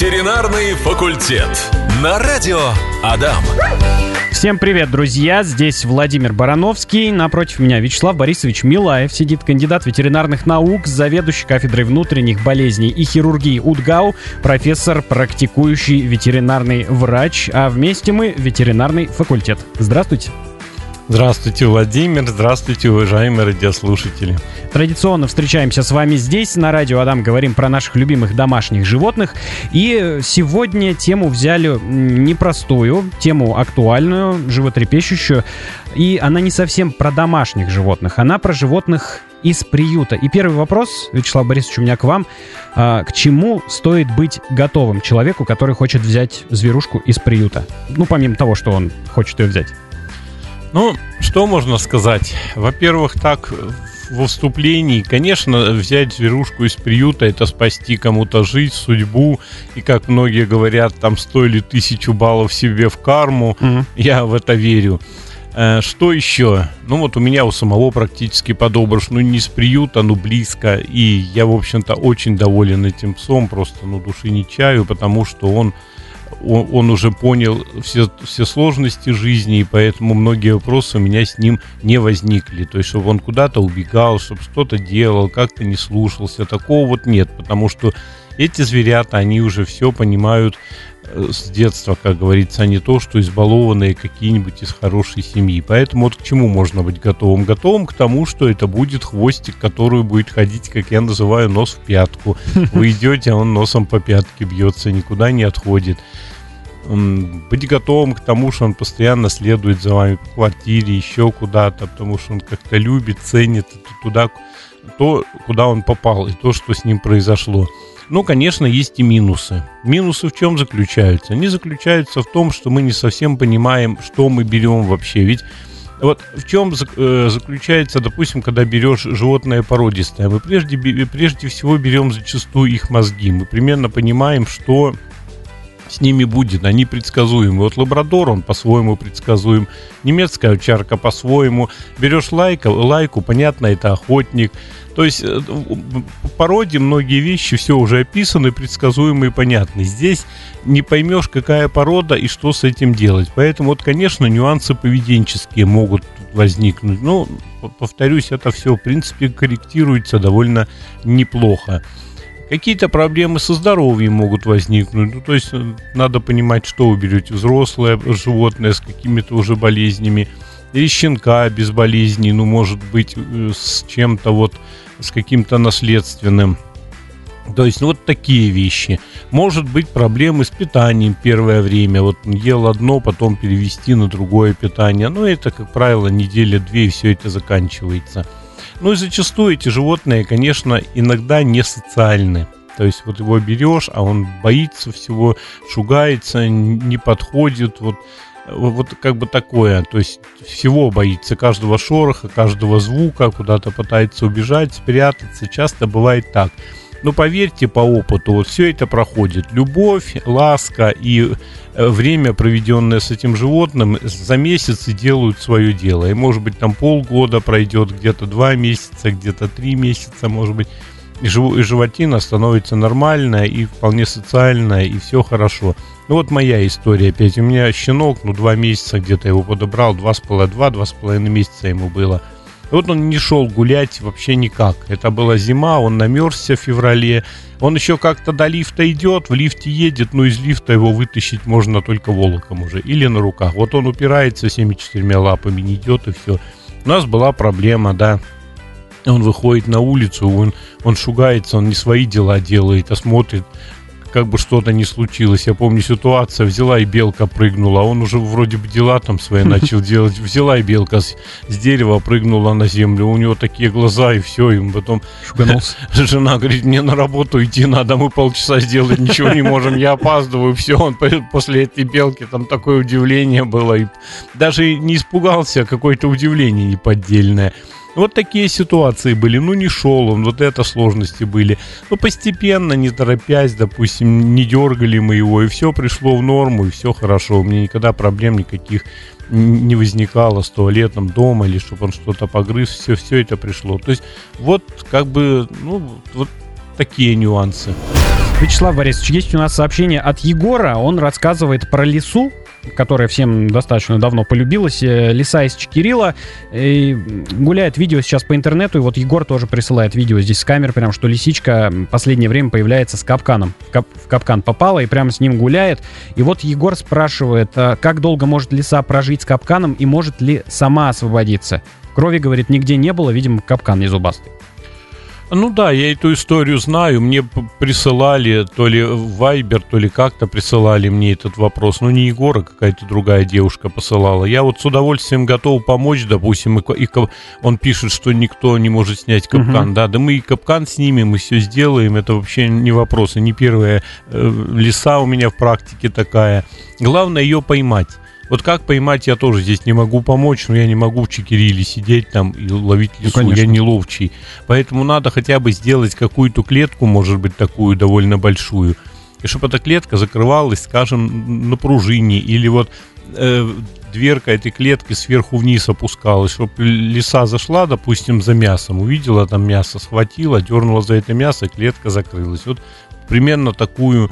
Ветеринарный факультет. На радио Адам. Всем привет, друзья! Здесь Владимир Барановский. Напротив меня Вячеслав Борисович Милаев сидит, кандидат ветеринарных наук, заведующий кафедрой внутренних болезней и хирургии УДГАУ, профессор, практикующий ветеринарный врач, а вместе мы ветеринарный факультет. Здравствуйте! Здравствуйте, Владимир. Здравствуйте, уважаемые радиослушатели. Традиционно встречаемся с вами здесь, на радио Адам, говорим про наших любимых домашних животных. И сегодня тему взяли непростую, тему актуальную, животрепещущую. И она не совсем про домашних животных, она про животных из приюта. И первый вопрос, Вячеслав Борисович, у меня к вам. А, к чему стоит быть готовым человеку, который хочет взять зверушку из приюта? Ну, помимо того, что он хочет ее взять. Ну, что можно сказать? Во-первых, так, во вступлении, конечно, взять зверушку из приюта, это спасти кому-то жизнь, судьбу, и как многие говорят, там стоили тысячу баллов себе в карму, mm я в это верю. Э, что еще? Ну вот у меня у самого практически подобрыш, ну не из приюта, но близко, и я, в общем-то, очень доволен этим псом, просто, ну, души не чаю, потому что он он, он уже понял все, все сложности жизни, и поэтому многие вопросы у меня с ним не возникли. То есть, чтобы он куда-то убегал, чтобы что-то делал, как-то не слушался, такого вот нет, потому что эти зверята, они уже все понимают с детства, как говорится, а не то, что избалованные какие-нибудь из хорошей семьи. Поэтому вот к чему можно быть готовым? Готовым к тому, что это будет хвостик, который будет ходить, как я называю, нос в пятку. Вы идете, а он носом по пятке бьется, никуда не отходит быть готовым к тому, что он постоянно следует за вами по квартире, еще куда-то, потому что он как-то любит, ценит туда, то, куда он попал, и то, что с ним произошло. Ну, конечно, есть и минусы. Минусы в чем заключаются? Они заключаются в том, что мы не совсем понимаем, что мы берем вообще. Ведь вот в чем э, заключается, допустим, когда берешь животное породистое, мы прежде, прежде всего берем зачастую их мозги. Мы примерно понимаем, что с ними будет, они предсказуемы. Вот лабрадор, он по-своему предсказуем, немецкая овчарка по-своему. Берешь лайка, лайку, понятно, это охотник. То есть э, по породе многие вещи все уже описаны, предсказуемы и понятны. Здесь не поймешь, какая порода и что с этим делать. Поэтому вот, конечно, нюансы поведенческие могут возникнуть. Но, повторюсь, это все, в принципе, корректируется довольно неплохо. Какие-то проблемы со здоровьем могут возникнуть. Ну, то есть э, надо понимать, что вы берете. Взрослое животное с какими-то уже болезнями. Или щенка без болезней, ну, может быть, э, с чем-то вот, с каким-то наследственным. То есть, ну, вот такие вещи. Может быть, проблемы с питанием первое время. Вот ел одно, потом перевести на другое питание. Ну, это, как правило, неделя-две, и все это заканчивается. Ну и зачастую эти животные, конечно, иногда не социальны. То есть вот его берешь, а он боится всего, шугается, не подходит, вот, вот как бы такое. То есть всего боится, каждого шороха, каждого звука, куда-то пытается убежать, спрятаться. Часто бывает так. Но поверьте по опыту, вот все это проходит. Любовь, ласка и э, время, проведенное с этим животным, за месяц и делают свое дело. И может быть там полгода пройдет, где-то два месяца, где-то три месяца, может быть. И животина становится нормальная и вполне социальная, и все хорошо. Ну вот моя история опять. У меня щенок, ну два месяца где-то его подобрал, два с половиной, два, два с половиной месяца ему было. И вот он не шел гулять вообще никак. Это была зима, он намерзся в феврале. Он еще как-то до лифта идет, в лифте едет, но из лифта его вытащить можно только волоком уже или на руках. Вот он упирается всеми четырьмя лапами, не идет и все. У нас была проблема, да. Он выходит на улицу, он, он шугается, он не свои дела делает, а смотрит, как бы что-то не случилось. Я помню ситуация, взяла и белка прыгнула, он уже вроде бы дела там свои начал делать. Взяла и белка с, с дерева прыгнула на землю, у него такие глаза и все, и потом Шуганулся. жена говорит, мне на работу идти надо, мы полчаса сделать ничего не можем, я опаздываю, все, он после этой белки там такое удивление было, и даже не испугался, а какое-то удивление неподдельное. Вот такие ситуации были. Ну, не шел он, вот это сложности были. Но постепенно, не торопясь, допустим, не дергали мы его, и все пришло в норму, и все хорошо. У меня никогда проблем никаких не возникало с туалетом дома, или чтобы он что-то погрыз, все, все это пришло. То есть, вот как бы, ну, вот такие нюансы. Вячеслав Борисович, есть у нас сообщение от Егора. Он рассказывает про лесу, которая всем достаточно давно полюбилась. Э, Лиса из Чекирила. И гуляет видео сейчас по интернету. И вот Егор тоже присылает видео здесь с камер, прям что лисичка последнее время появляется с капканом. В, кап в капкан попала и прямо с ним гуляет. И вот Егор спрашивает, а как долго может лиса прожить с капканом и может ли сама освободиться? Крови, говорит, нигде не было, видимо, капкан не зубастый. Ну да, я эту историю знаю. Мне присылали то ли Вайбер, то ли как-то присылали мне этот вопрос. Ну не Егора, какая-то другая девушка посылала. Я вот с удовольствием готов помочь, допустим, и, и он пишет, что никто не может снять капкан. Угу. Да, да мы и капкан снимем, мы все сделаем. Это вообще не вопрос. И не первая э, леса у меня в практике такая. Главное ее поймать. Вот как поймать, я тоже здесь не могу помочь, но я не могу в Чекириле сидеть там и ловить ну, лесу, ну, я не ловчий. Поэтому надо хотя бы сделать какую-то клетку, может быть, такую довольно большую, и чтобы эта клетка закрывалась, скажем, на пружине, или вот э, дверка этой клетки сверху вниз опускалась, чтобы лиса зашла, допустим, за мясом, увидела там мясо, схватила, дернула за это мясо, клетка закрылась. Вот примерно такую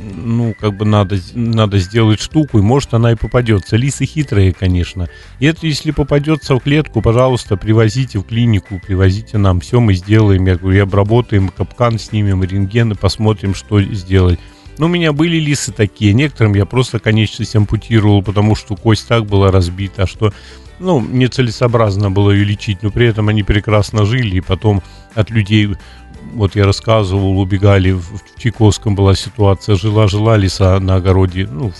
ну, как бы надо, надо сделать штуку, и может она и попадется. Лисы хитрые, конечно. И это если попадется в клетку, пожалуйста, привозите в клинику, привозите нам, все мы сделаем, я говорю, и обработаем, капкан снимем, рентген, и посмотрим, что сделать. Но у меня были лисы такие, некоторым я просто конечность ампутировал, потому что кость так была разбита, что ну, нецелесообразно было ее лечить, но при этом они прекрасно жили, и потом от людей вот я рассказывал, убегали, в Чайковском была ситуация, жила-жила лиса на огороде, ну,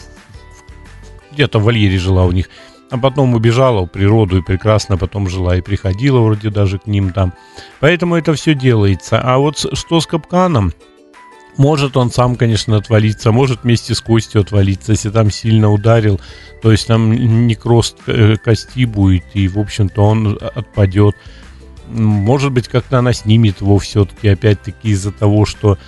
где-то в вольере жила у них, а потом убежала в природу и прекрасно потом жила и приходила вроде даже к ним там. Поэтому это все делается. А вот что с капканом? Может он сам, конечно, отвалиться, может вместе с костью отвалиться, если там сильно ударил, то есть там некроз э, кости будет, и, в общем-то, он отпадет. Может быть, как-то она снимет его все-таки, опять-таки, из-за того, что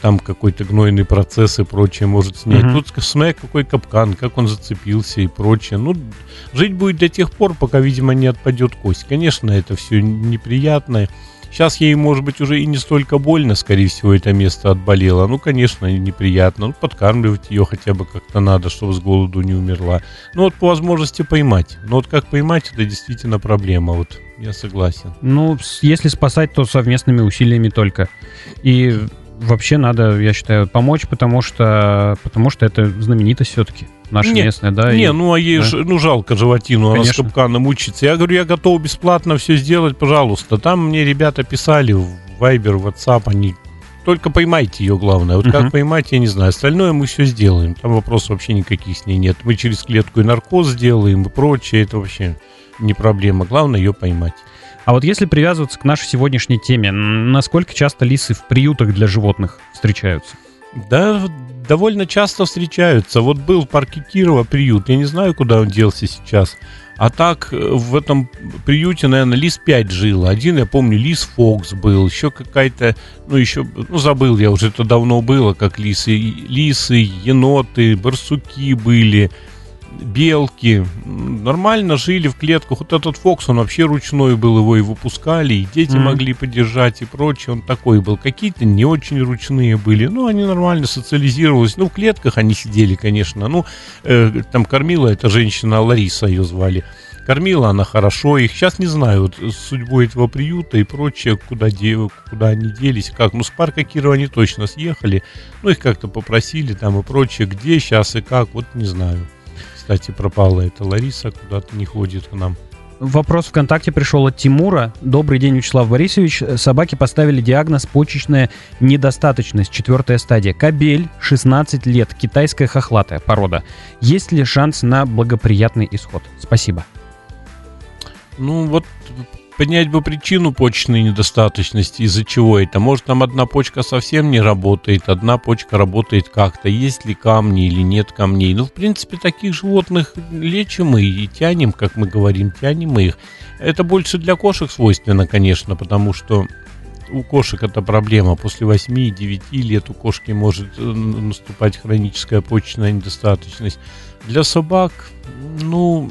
там какой-то гнойный процесс и прочее может снять. Mm-hmm. Тут смотри, какой капкан, как он зацепился и прочее. Ну, жить будет до тех пор, пока, видимо, не отпадет кость. Конечно, это все неприятно. Сейчас ей, может быть, уже и не столько больно, скорее всего, это место отболело. Ну, конечно, неприятно. Ну, подкармливать ее хотя бы как-то надо, чтобы с голоду не умерла. Ну, вот по возможности поймать. Но вот как поймать, это действительно проблема. Вот я согласен. Ну, если спасать, то совместными усилиями только. И вообще надо, я считаю, помочь, потому что, потому что это знаменитость все-таки наша не, местная, да? Не, и, ну а ей да? ж, ну жалко животину, Конечно. она с капканом учится. Я говорю, я готов бесплатно все сделать, пожалуйста. Там мне ребята писали в Viber, в WhatsApp, они только поймайте ее, главное. Вот uh-huh. как поймать, я не знаю. Остальное мы все сделаем. Там вопросов вообще никаких с ней нет. Мы через клетку и наркоз сделаем и прочее. Это вообще не проблема. Главное ее поймать. А вот если привязываться к нашей сегодняшней теме, насколько часто лисы в приютах для животных встречаются? Да, довольно часто встречаются. Вот был в парке Кирова приют, я не знаю, куда он делся сейчас. А так, э, в этом приюте, наверное, лис 5 жил. Один, я помню, лис Фокс был. Еще какая-то, ну, еще, ну, забыл я уже, это давно было, как лисы. Лисы, еноты, барсуки были белки нормально жили в клетках. Вот этот Фокс, он вообще ручной был, его и выпускали, и дети mm-hmm. могли подержать и прочее. Он такой был. Какие-то не очень ручные были, но они нормально социализировались. Ну, в клетках они сидели, конечно. Ну, э, там кормила эта женщина, Лариса ее звали. Кормила она хорошо, их сейчас не знаю, вот с судьбой этого приюта и прочее, куда, де, куда они делись, как. Ну, с парка Кирова они точно съехали, ну, их как-то попросили там и прочее, где сейчас и как, вот не знаю. Кстати, пропала эта Лариса, куда-то не ходит к нам. Вопрос ВКонтакте пришел от Тимура. Добрый день, Вячеслав Борисович. Собаке поставили диагноз почечная недостаточность, четвертая стадия. Кабель, 16 лет, китайская хохлатая порода. Есть ли шанс на благоприятный исход? Спасибо. Ну вот понять бы причину почечной недостаточности, из-за чего это. Может, там одна почка совсем не работает, одна почка работает как-то, есть ли камни или нет камней. Ну, в принципе, таких животных лечим мы и тянем, как мы говорим, тянем мы их. Это больше для кошек свойственно, конечно, потому что у кошек это проблема. После 8-9 лет у кошки может э, наступать хроническая почечная недостаточность. Для собак, ну,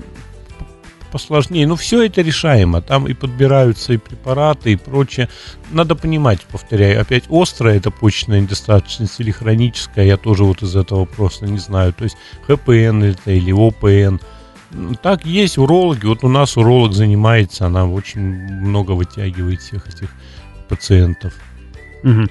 посложнее. Но все это решаемо. Там и подбираются и препараты, и прочее. Надо понимать, повторяю, опять острая это почечная недостаточность или хроническая, я тоже вот из этого просто не знаю. То есть ХПН это или ОПН. Так есть урологи. Вот у нас уролог занимается, она очень много вытягивает всех этих пациентов. Угу.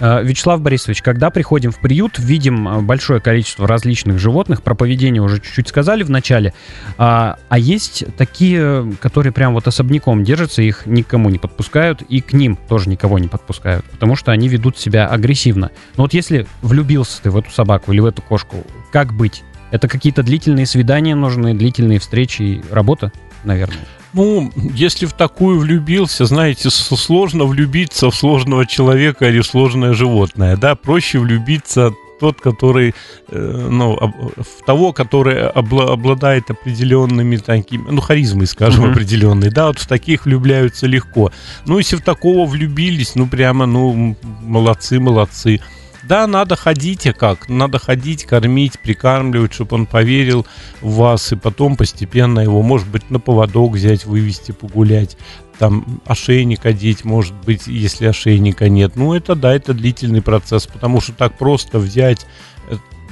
Вячеслав Борисович, когда приходим в приют, видим а, большое количество различных животных. Про поведение уже чуть-чуть сказали в начале. А, а есть такие, которые прям вот особняком держатся, их никому не подпускают, и к ним тоже никого не подпускают, потому что они ведут себя агрессивно. Но вот если влюбился ты в эту собаку или в эту кошку, как быть? Это какие-то длительные свидания нужны, длительные встречи и работа, наверное. Ну, если в такую влюбился, знаете, сложно влюбиться в сложного человека или в сложное животное, да, проще влюбиться тот, который, э, ну, в того, который обладает определенными такими, ну, харизмой, скажем, mm-hmm. определенной, да, вот в таких влюбляются легко. Ну, если в такого влюбились, ну, прямо, ну, молодцы, молодцы. Да, надо ходить, как? Надо ходить, кормить, прикармливать, чтобы он поверил в вас, и потом постепенно его, может быть, на поводок взять, вывести, погулять, там ошейник одеть, может быть, если ошейника нет. Ну, это да, это длительный процесс, потому что так просто взять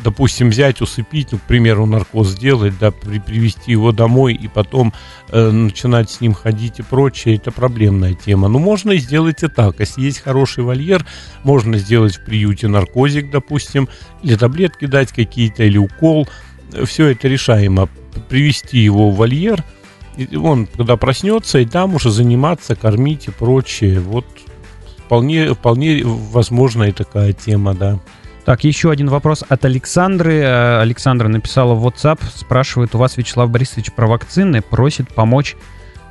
допустим, взять, усыпить, ну, к примеру, наркоз сделать, да, при, привести его домой и потом э, начинать с ним ходить и прочее, это проблемная тема. Но ну, можно и сделать и так. Если есть хороший вольер, можно сделать в приюте наркозик, допустим, или таблетки дать какие-то, или укол. Все это решаемо. Привести его в вольер, и он когда проснется, и там уже заниматься, кормить и прочее. Вот вполне, вполне возможная такая тема, да. Так, еще один вопрос от Александры. Э, Александра написала в WhatsApp, спрашивает у вас, Вячеслав Борисович, про вакцины, просит помочь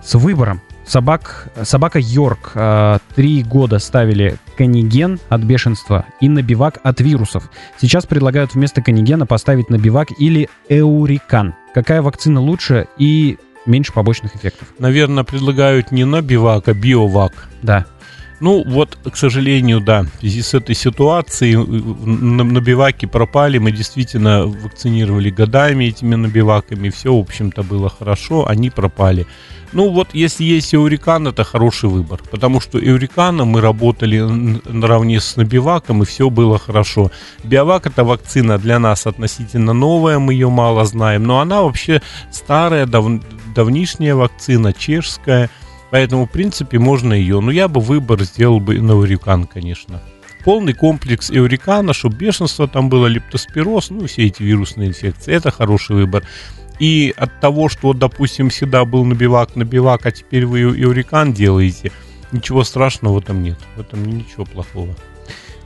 с выбором. Собак, собака Йорк. Э, три года ставили каниген от бешенства и набивак от вирусов. Сейчас предлагают вместо канигена поставить набивак или эурикан. Какая вакцина лучше и меньше побочных эффектов? Наверное, предлагают не набивак, а биовак. Да. Ну, вот, к сожалению, да, в связи с этой ситуацией на, на биваке пропали. Мы действительно вакцинировали годами этими набиваками. Все, в общем-то, было хорошо, они пропали. Ну вот, если есть Эурикан, это хороший выбор, потому что Эурикана мы работали наравне с Набиваком, и все было хорошо. Биовак это вакцина для нас относительно новая, мы ее мало знаем, но она вообще старая, дав, давнишняя вакцина, чешская – Поэтому, в принципе, можно ее. Но я бы выбор сделал бы на Урикан, конечно. Полный комплекс эурикана, чтобы бешенство там было, лептоспироз, ну, все эти вирусные инфекции. Это хороший выбор. И от того, что, допустим, всегда был набивак, набивак, а теперь вы эурикан делаете, ничего страшного в этом нет. В этом ничего плохого.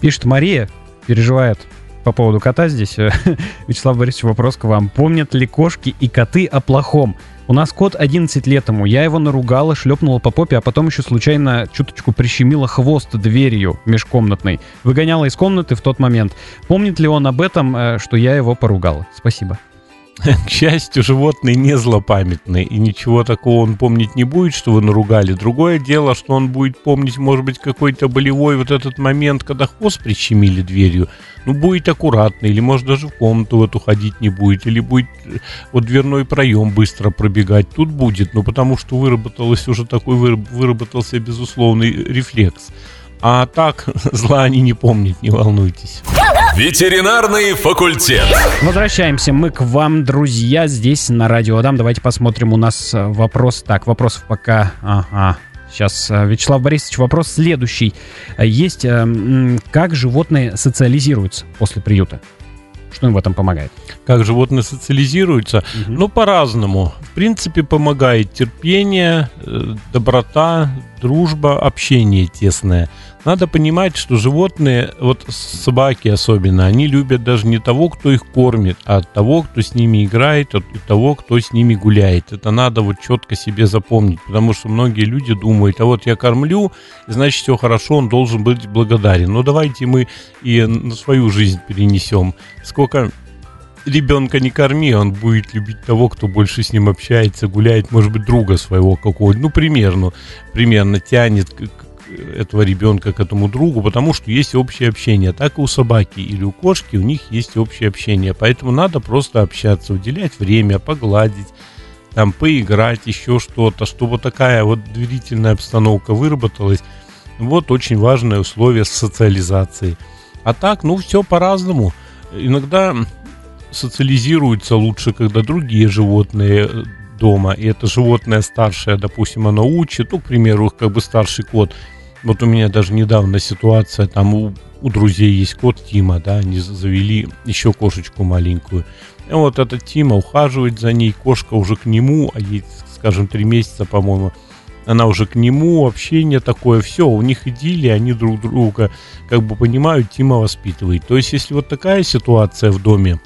Пишет Мария, переживает по поводу кота здесь. Вячеслав Борисович, вопрос к вам. Помнят ли кошки и коты о плохом? У нас кот 11 лет ему. Я его наругала, шлепнула по попе, а потом еще случайно чуточку прищемила хвост дверью межкомнатной. Выгоняла из комнаты в тот момент. Помнит ли он об этом, э, что я его поругала? Спасибо. К счастью, животный не злопамятный, и ничего такого он помнить не будет, что вы наругали. Другое дело, что он будет помнить, может быть, какой-то болевой вот этот момент, когда хвост прищемили дверью. Ну, будет аккуратно, или, может, даже в комнату в эту ходить не будет, или будет э, вот дверной проем быстро пробегать. Тут будет, ну, потому что выработалось уже такой, выработался безусловный рефлекс. А так, зла они не помнят, не волнуйтесь. Ветеринарный факультет. Возвращаемся мы к вам, друзья, здесь на Радио Адам. Давайте посмотрим, у нас э, вопрос. Так, вопросов пока... Ага, Сейчас, э, Вячеслав Борисович, вопрос следующий. Есть, э, как животные социализируются после приюта? Что им в этом помогает? Как животные социализируются? Угу. Ну, по-разному. В принципе, помогает терпение, доброта, дружба, общение тесное. Надо понимать, что животные, вот собаки особенно, они любят даже не того, кто их кормит, а того, кто с ними играет, от того, кто с ними гуляет. Это надо вот четко себе запомнить, потому что многие люди думают, а вот я кормлю, значит все хорошо, он должен быть благодарен. Но давайте мы и на свою жизнь перенесем. Сколько ребенка не корми, он будет любить того, кто больше с ним общается, гуляет, может быть, друга своего какого-то, ну, примерно, примерно тянет этого ребенка к этому другу, потому что есть общее общение. Так и у собаки или у кошки у них есть общее общение. Поэтому надо просто общаться, уделять время, погладить, там поиграть, еще что-то, чтобы такая вот доверительная обстановка выработалась. Вот очень важное условие социализации. А так, ну, все по-разному. Иногда социализируются лучше, когда другие животные э, дома, и это животное старшее, допустим, оно учит, ну, к примеру, как бы старший кот. Вот у меня даже недавно ситуация, там у, у друзей есть кот Тима, да, они завели еще кошечку маленькую. И вот этот Тима ухаживает за ней, кошка уже к нему, а ей, скажем, три месяца, по-моему, она уже к нему, общение такое, все, у них идиллия, они друг друга как бы понимают, Тима воспитывает. То есть, если вот такая ситуация в доме,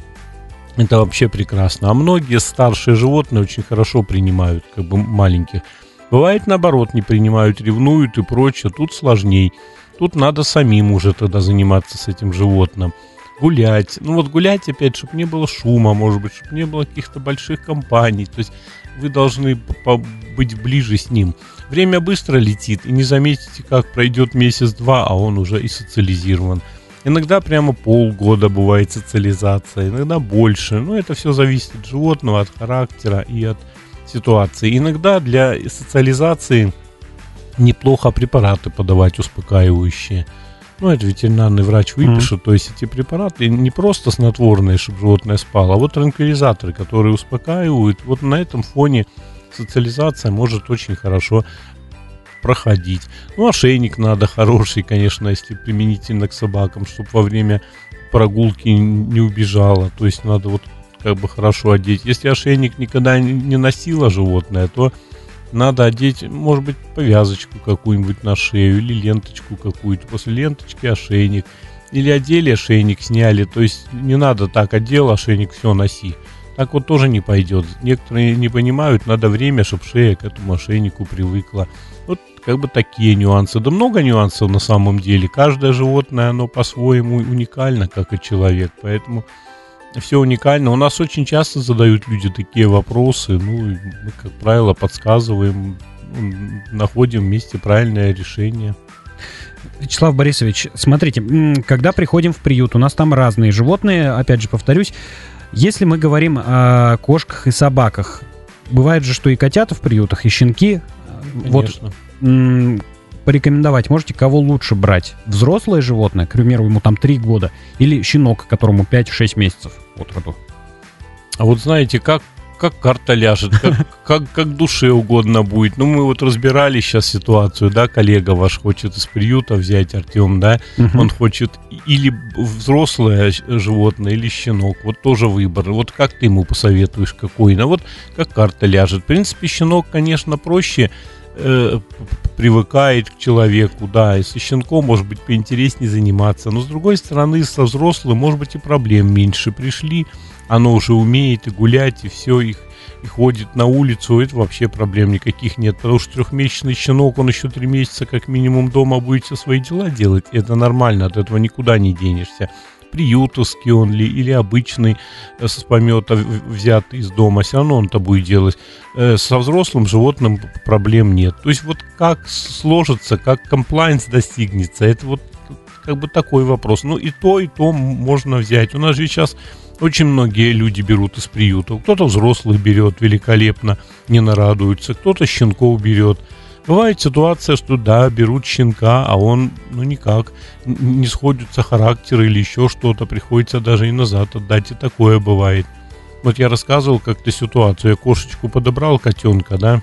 это вообще прекрасно. А многие старшие животные очень хорошо принимают, как бы маленьких. Бывает наоборот, не принимают, ревнуют и прочее. Тут сложней. Тут надо самим уже тогда заниматься с этим животным. Гулять. Ну вот гулять опять, чтобы не было шума, может быть, чтобы не было каких-то больших компаний. То есть вы должны быть ближе с ним. Время быстро летит, и не заметите, как пройдет месяц-два, а он уже и социализирован. Иногда прямо полгода бывает социализация, иногда больше. Но это все зависит от животного, от характера и от ситуации. Иногда для социализации неплохо препараты подавать успокаивающие. Ну, это ветеринарный врач выпишет. Mm-hmm. То есть эти препараты не просто снотворные, чтобы животное спало, а вот транквилизаторы, которые успокаивают. Вот на этом фоне социализация может очень хорошо проходить. Ну, ошейник надо хороший, конечно, если применительно к собакам, чтобы во время прогулки не убежала. То есть надо вот как бы хорошо одеть. Если ошейник никогда не носило животное, то надо одеть, может быть, повязочку какую-нибудь на шею или ленточку какую-то. После ленточки ошейник. Или одели ошейник, сняли. То есть не надо так одел ошейник, все, носи. Так вот тоже не пойдет. Некоторые не понимают, надо время, чтобы шея к этому ошейнику привыкла. Как бы такие нюансы. Да много нюансов на самом деле. Каждое животное, оно по-своему уникально, как и человек. Поэтому все уникально. У нас очень часто задают люди такие вопросы. Ну, мы, как правило, подсказываем, находим вместе правильное решение. Вячеслав Борисович, смотрите, когда приходим в приют, у нас там разные животные, опять же повторюсь, если мы говорим о кошках и собаках, бывает же, что и котята в приютах, и щенки. Конечно. Вот порекомендовать можете, кого лучше брать? Взрослое животное, к примеру, ему там 3 года, или щенок, которому 5-6 месяцев от роду? А вот знаете, как как карта ляжет, как, как, как душе угодно будет. Ну, мы вот разбирали сейчас ситуацию, да, коллега ваш хочет из приюта взять, Артем, да, угу. он хочет или взрослое животное, или щенок, вот тоже выбор. Вот как ты ему посоветуешь, какой? Ну, вот как карта ляжет. В принципе, щенок, конечно, проще, э, привыкает к человеку, да, и со щенком, может быть, поинтереснее заниматься, но с другой стороны, со взрослым, может быть, и проблем меньше пришли, оно уже умеет и гулять, и все, их и ходит на улицу, это вообще проблем никаких нет, потому что трехмесячный щенок, он еще три месяца как минимум дома будет все свои дела делать, это нормально, от этого никуда не денешься приютовский он ли, или обычный э, с помета взят из дома, все равно он это будет делать. Э, со взрослым животным проблем нет. То есть вот как сложится, как комплайнс достигнется, это вот как бы такой вопрос. Ну и то, и то можно взять. У нас же сейчас очень многие люди берут из приютов. Кто-то взрослых берет великолепно, не нарадуется, кто-то щенков берет. Бывает ситуация, что да, берут щенка, а он, ну никак, не сходятся характер или еще что-то, приходится даже и назад отдать, и такое бывает. Вот я рассказывал как-то ситуацию, я кошечку подобрал, котенка, да,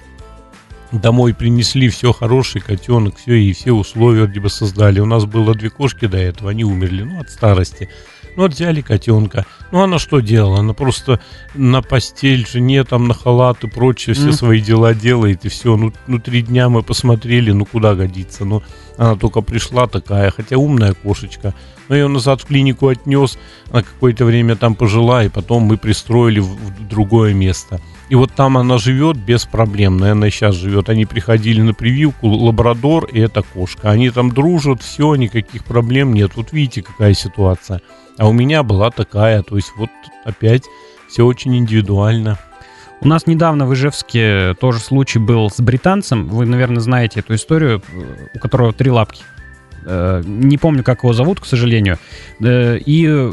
домой принесли, все хороший котенок, все, и все условия бы создали. У нас было две кошки до этого, они умерли, ну, от старости. Ну, взяли котенка. Ну, она что делала? Она просто на постель жене, там, на халат и прочее, все mm. свои дела делает, и все. Ну, ну, три дня мы посмотрели, ну, куда годится. Ну, она только пришла такая, хотя умная кошечка. Но ее назад в клинику отнес, она какое-то время там пожила, и потом мы пристроили в, в другое место. И вот там она живет без проблем, наверное, сейчас живет. Они приходили на прививку, лабрадор и эта кошка. Они там дружат, все, никаких проблем нет. Вот видите, какая ситуация. А у меня была такая, то есть вот опять все очень индивидуально. У нас недавно в Ижевске тоже случай был с британцем. Вы, наверное, знаете эту историю, у которого три лапки. Э, не помню, как его зовут, к сожалению. Э, и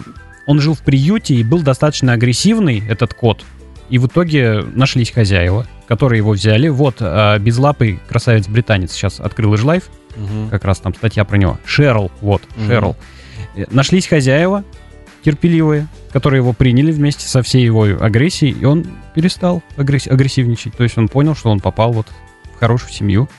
он жил в приюте и был достаточно агрессивный, этот кот. И в итоге нашлись хозяева, которые его взяли. Вот а, безлапый красавец-британец сейчас открыл Ижлайф, Мгм. как раз там статья про него. Шерл, вот, Мгм. Шерл. Э, Нашлись хозяева терпеливые, которые его приняли вместе со всей его агрессией, и он перестал агресс- агрессивничать. То есть он понял, что он попал вот в хорошую семью.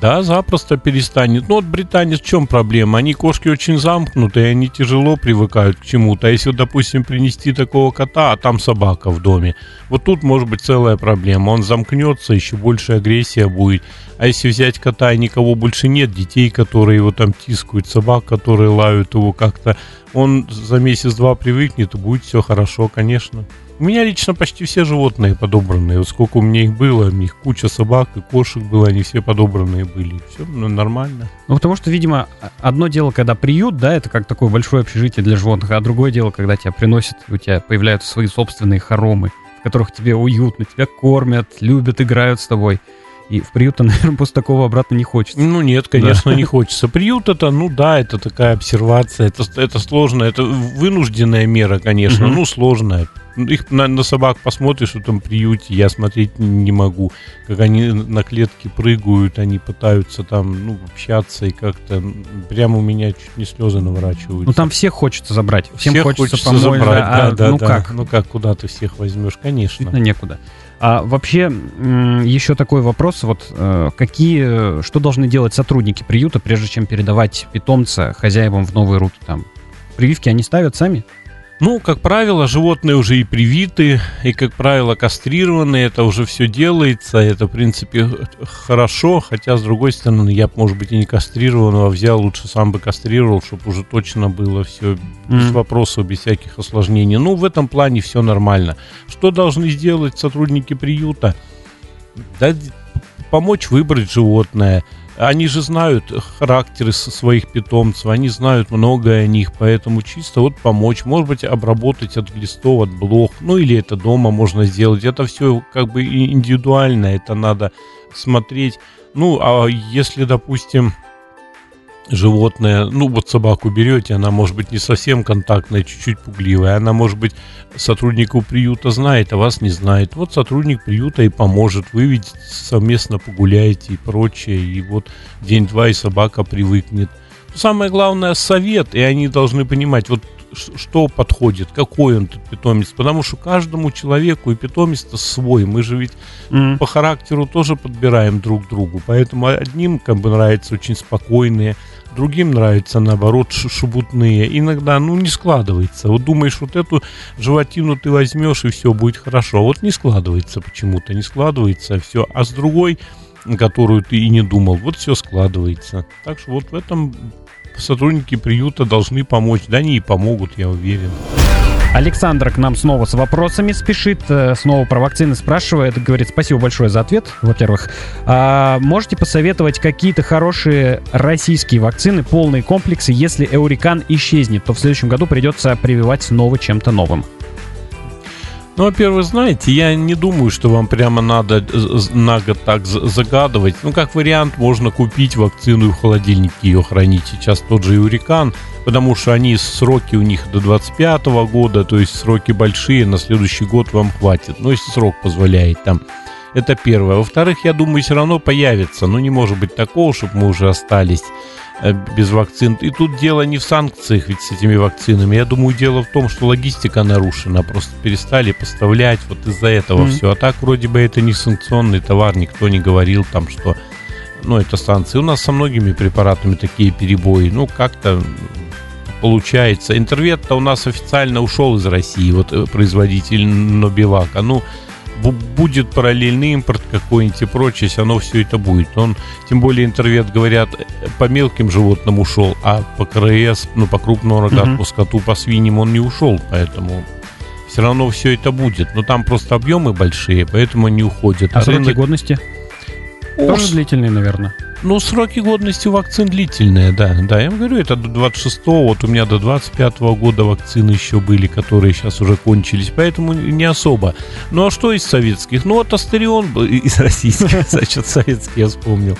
Да, запросто перестанет. Ну вот британец в чем проблема? Они кошки очень замкнутые, они тяжело привыкают к чему-то. А если, допустим, принести такого кота, а там собака в доме, вот тут может быть целая проблема. Он замкнется, еще больше агрессия будет. А если взять кота и никого больше нет, детей, которые его там тискают, собак, которые лают его как-то, он за месяц-два привыкнет и будет все хорошо, конечно. У меня лично почти все животные подобранные. Вот сколько у меня их было, у них куча собак и кошек было, они все подобранные были. Все нормально. Ну, потому что, видимо, одно дело, когда приют, да, это как такое большое общежитие для животных, а другое дело, когда тебя приносят, у тебя появляются свои собственные хоромы, в которых тебе уютно, тебя кормят, любят, играют с тобой. И в приют, наверное, после такого обратно не хочется. Ну нет, конечно, не хочется. Приют это, ну да, это такая обсервация, это, это сложно, это вынужденная мера, конечно, Мгм. ну сложная. Их на, на собак посмотришь в этом приюте, я смотреть не могу. Как они на клетке прыгают, они пытаются там, ну, общаться и как-то прямо у меня чуть не слезы наворачиваются. Ну, там всех хочется забрать, всем Всех хочется, помочь, забрать, да, да, да, ну да. как? Ну как, куда ты всех возьмешь, конечно. Действительно некуда. А вообще, еще такой вопрос, вот э, какие, что должны делать сотрудники приюта, прежде чем передавать питомца хозяевам в новые руки там? Прививки они ставят сами? Ну, как правило, животные уже и привиты, и, как правило, кастрированы. Это уже все делается. Это, в принципе, хорошо. Хотя, с другой стороны, я, может быть, и не кастрированного взял. Лучше сам бы кастрировал, чтобы уже точно было все без вопросов, без всяких осложнений. Ну, в этом плане все нормально. Что должны сделать сотрудники приюта? Да, помочь выбрать животное. Они же знают характеры своих питомцев, они знают многое о них, поэтому чисто вот помочь, может быть, обработать от глистов, от блох, ну или это дома можно сделать. Это все как бы индивидуально, это надо смотреть. Ну, а если, допустим, животное, ну вот собаку берете, она может быть не совсем контактная, чуть-чуть пугливая, она может быть сотруднику приюта знает, а вас не знает. Вот сотрудник приюта и поможет, вы ведь совместно погуляете и прочее, и вот день-два и собака привыкнет. Самое главное совет, и они должны понимать, вот что подходит, какой он тут питомец, потому что каждому человеку и питомец-то свой, мы же ведь М. по характеру тоже подбираем друг другу. Поэтому одним как бы нравятся очень спокойные, другим нравятся наоборот ш- шебутные. Иногда, ну, не складывается. Вот думаешь, вот эту животину ты возьмешь и все будет хорошо. А вот не складывается почему-то, не складывается все. А с другой, которую ты и не думал, вот все складывается. Так что вот в этом сотрудники приюта должны помочь. Да они и помогут, я уверен. Александр к нам снова с вопросами спешит, э, снова про вакцины спрашивает, говорит, спасибо большое за ответ, во-первых. А, можете посоветовать какие-то хорошие российские вакцины, полные комплексы, если Эурикан исчезнет, то в следующем году придется прививать снова чем-то новым. Ну, во-первых, знаете, я не думаю, что вам прямо надо на год так загадывать. Ну, как вариант, можно купить вакцину и в холодильнике ее хранить. Сейчас тот же Юрикан, потому что они сроки у них до 25 года, то есть сроки большие, на следующий год вам хватит. Ну, если срок позволяет там. Это первое. Во-вторых, я думаю, все равно появится. Ну, не может быть такого, чтобы мы уже остались без вакцин. И тут дело не в санкциях ведь с этими вакцинами. Я думаю, дело в том, что логистика нарушена. Просто перестали поставлять вот из-за этого Мгм. все. А так вроде бы это не санкционный товар. Никто не говорил там, что ну, это санкции. У нас со многими препаратами такие перебои. Ну, как-то получается. Интервет-то у нас официально ушел из России, вот э, производитель Нобивака. Ну, будет параллельный импорт какой-нибудь и прочее, все равно все это будет. Он, тем более, интервет, говорят, по мелким животным ушел, а по КРС, ну, по крупному рогатому Мгм. скоту, по свиньям он не ушел, поэтому все равно все это будет. Но там просто объемы большие, поэтому они уходят. А сроки рынок- годности? Тоже длительные, наверное. Ну, сроки годности вакцин длительные, да. Да, я вам говорю, это до 26-го, вот у меня до 25-го года вакцины еще были, которые сейчас уже кончились, поэтому не особо. Ну, а что из советских? Ну, вот Астерион был из российских, значит, советский я вспомнил.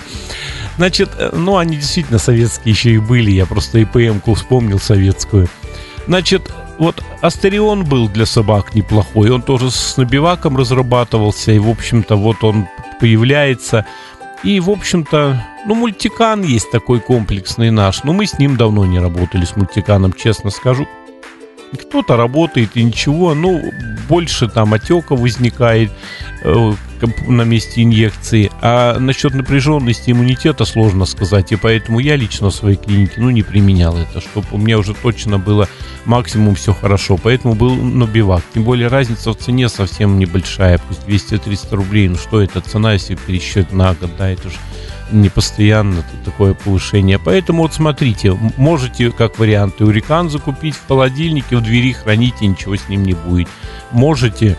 Значит, э, ну, они действительно советские еще и были, я просто ИПМ-ку вспомнил советскую. Значит, вот Астерион был для собак неплохой. Он тоже с набиваком разрабатывался. И, в общем-то, вот он появляется. И, в общем-то, ну, мультикан есть такой комплексный наш. Но мы с ним давно не работали, с мультиканом, честно скажу. Кто-то работает и ничего, ну, больше там отека возникает э, на месте инъекции. А насчет напряженности иммунитета сложно сказать, и поэтому я лично в своей клинике, ну, не применял это, чтобы у меня уже точно было максимум все хорошо. Поэтому был набивак. Тем более разница в цене совсем небольшая, пусть 200-300 рублей. Ну, что это цена, если пересчет на год, да, это же не постоянно такое повышение. Поэтому вот смотрите, можете как вариант урикан закупить в холодильнике, в двери храните, ничего с ним не будет. Можете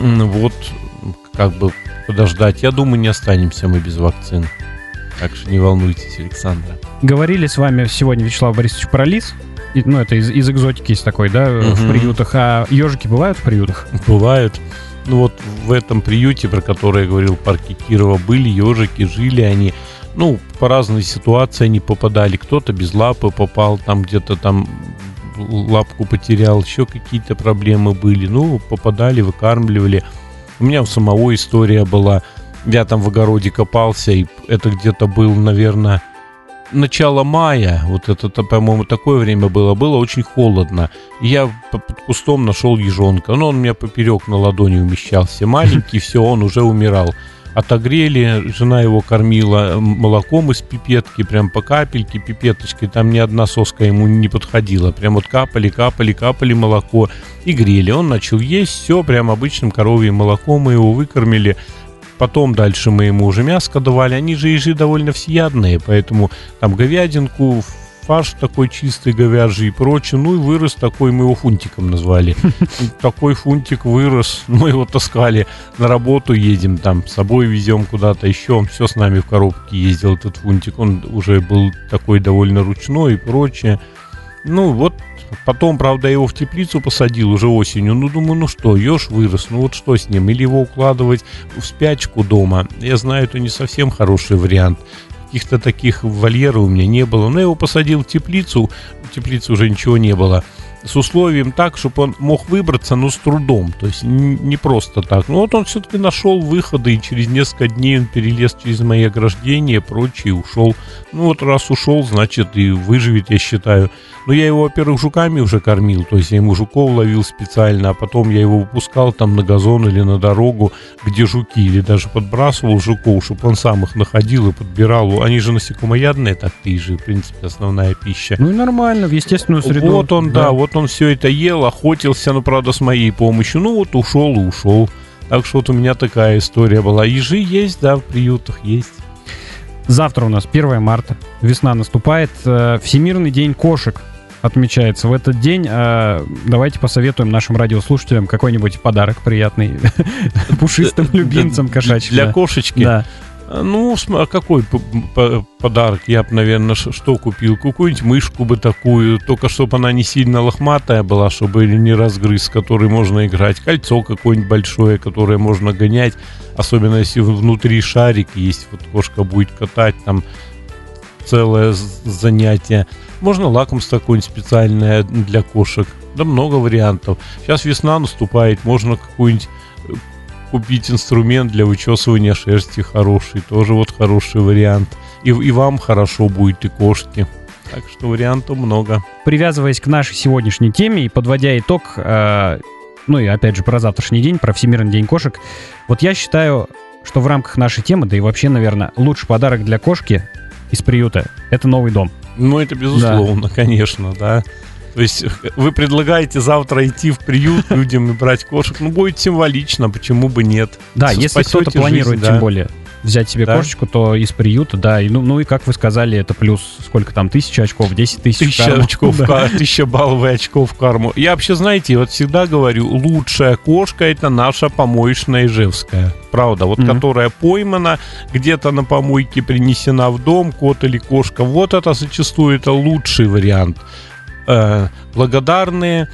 вот как бы подождать. Я думаю, не останемся мы без вакцин. Так что не волнуйтесь, Александра. Говорили с вами сегодня, Вячеслав Борисович, про лис. Ну, это из, из экзотики есть такой, да, угу. в приютах. А ежики бывают в приютах? Бывают. Ну вот в этом приюте, про который я говорил, парке Кирова, были ежики, жили они. Ну, по разной ситуации они попадали. Кто-то без лапы попал, там где-то там лапку потерял, еще какие-то проблемы были. Ну, попадали, выкармливали. У меня у самого история была. Я там в огороде копался, и это где-то был, наверное, начало мая, вот это, по-моему, такое время было, было очень холодно. я под кустом нашел ежонка. Ну, он у меня поперек на ладони умещался. Маленький, все, он уже умирал. Отогрели, жена его кормила молоком из пипетки, прям по капельке, пипеточкой, там ни одна соска ему не подходила. Прям вот капали, капали, капали молоко и грели. Он начал есть, все, прям обычным коровьим молоком мы его выкормили. Потом дальше мы ему уже мяско давали. Они же ежи довольно всеядные, поэтому там говядинку, фарш такой чистый говяжий и прочее. Ну и вырос такой, мы его фунтиком назвали. Такой фунтик вырос, мы его таскали на работу, едем там, с собой везем куда-то еще. Он все с нами в коробке ездил, этот фунтик. Он уже был такой довольно ручной и прочее. Ну вот Потом, правда, его в теплицу посадил уже осенью. Ну, думаю, ну что, еж вырос, ну вот что с ним? Или его укладывать в спячку дома? Я знаю, это не совсем хороший вариант. Каких-то таких вольеров у меня не было. Но я его посадил в теплицу, в теплице уже ничего не было с условием так, чтобы он мог выбраться, но с трудом. То есть не просто так. Но вот он все-таки нашел выходы, и через несколько дней он перелез через мои ограждения, прочее, ушел. Ну вот раз ушел, значит и выживет, я считаю. Но я его, во-первых, жуками уже кормил, то есть я ему жуков ловил специально, а потом я его выпускал там на газон или на дорогу, где жуки, или даже подбрасывал жуков, чтобы он сам их находил и подбирал. Они же насекомоядные, так ты же, в принципе, основная пища. Ну и нормально, в естественную среду. Вот он, да, да вот он все это ел, охотился, ну, правда, с моей помощью. Ну, вот ушел и ушел. Так что вот у меня такая история была. Ежи есть, да, в приютах есть. Завтра у нас 1 марта, весна наступает, э, Всемирный день кошек отмечается в этот день. А, давайте посоветуем нашим радиослушателям какой-нибудь подарок приятный пушистым любимцам кошачьим. Для кошечки? Да. Ну, а какой подарок? Я бы, наверное, что купил? Какую-нибудь мышку бы такую, только чтобы она не сильно лохматая была, чтобы не разгрыз, с которой можно играть. Кольцо какое-нибудь большое, которое можно гонять, особенно если внутри шарик есть, вот кошка будет катать, там целое занятие. Можно лакомство какое-нибудь специальное для кошек. Да много вариантов. Сейчас весна наступает, можно какую-нибудь купить инструмент для вычесывания шерсти хороший. Тоже вот хороший вариант. И, и вам хорошо будет, и кошки. Так что вариантов много. Привязываясь к нашей сегодняшней теме и подводя итог, э, ну и опять же про завтрашний день, про Всемирный день кошек, вот я считаю, что в рамках нашей темы, да и вообще, наверное, лучший подарок для кошки из приюта — это новый дом. Ну, это безусловно, да. конечно, да. То есть вы предлагаете завтра идти в приют людям и брать кошек. Ну, будет символично, почему бы нет. Да, если кто-то планирует, жизнь, тем да. более взять себе да? кошечку, то из приюта, да. И, ну, ну и как вы сказали, это плюс сколько там, тысяча очков, 10 тысяч Тысяча очков, да. тысяча баллов и очков в карму. Я вообще, знаете, вот всегда говорю, лучшая кошка это наша помоечная ижевская. Правда, вот mm-hmm. которая поймана, где-то на помойке принесена в дом, кот или кошка. Вот это зачастую это лучший вариант. Э, благодарные,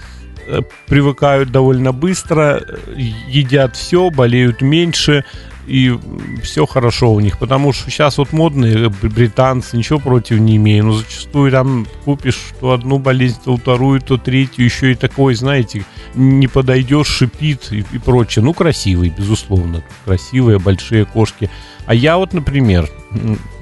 э, привыкают довольно быстро, едят все, болеют меньше, и все хорошо у них, потому что сейчас вот модные британцы, ничего против не имею, но зачастую там купишь то одну болезнь, то вторую, то третью, еще и такой, знаете, не подойдешь, шипит и, и прочее. Ну, красивые, безусловно, красивые большие кошки. А я вот, например,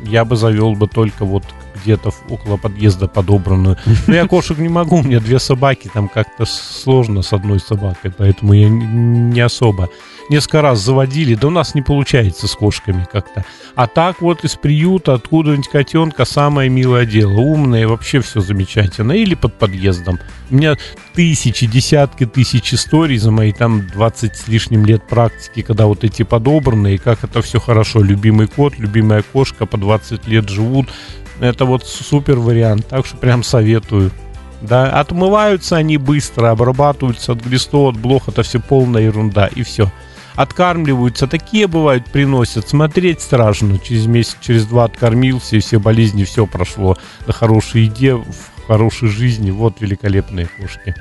я бы завел бы только вот где-то около подъезда подобранную. Но я кошек не могу, у меня две собаки, там как-то сложно с одной собакой, поэтому я не особо. Несколько раз заводили, да у нас не получается с кошками как-то. А так вот из приюта, откуда-нибудь котенка, самое милое дело. Умное, вообще все замечательно. Или под подъездом. У меня тысячи, десятки тысяч историй за мои там 20 с лишним лет практики, когда вот эти подобранные, как это все хорошо. Любимый кот, любимая кошка по 20 лет живут. Это вот супер вариант, так что прям советую. Да, отмываются они быстро, обрабатываются от глистов, от блох, это все полная ерунда, и все. Откармливаются, такие бывают, приносят, смотреть страшно. Через месяц, через два откормился, и все болезни, все прошло. На хорошей еде, в хорошей жизни, вот великолепные кошки.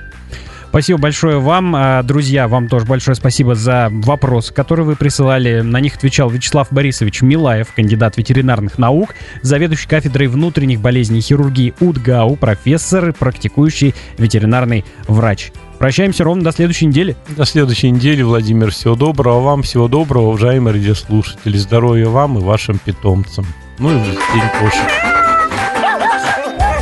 Спасибо большое вам. А, друзья, вам тоже большое спасибо за вопрос, который вы присылали. На них отвечал Вячеслав Борисович Милаев, кандидат ветеринарных наук, заведующий кафедрой внутренних болезней хирургии УДГАУ, профессор, практикующий ветеринарный врач. Прощаемся ровно до следующей недели. До следующей недели, Владимир. Всего доброго вам, всего доброго, уважаемые радиослушатели. Здоровья вам и вашим питомцам. Ну и день кошек.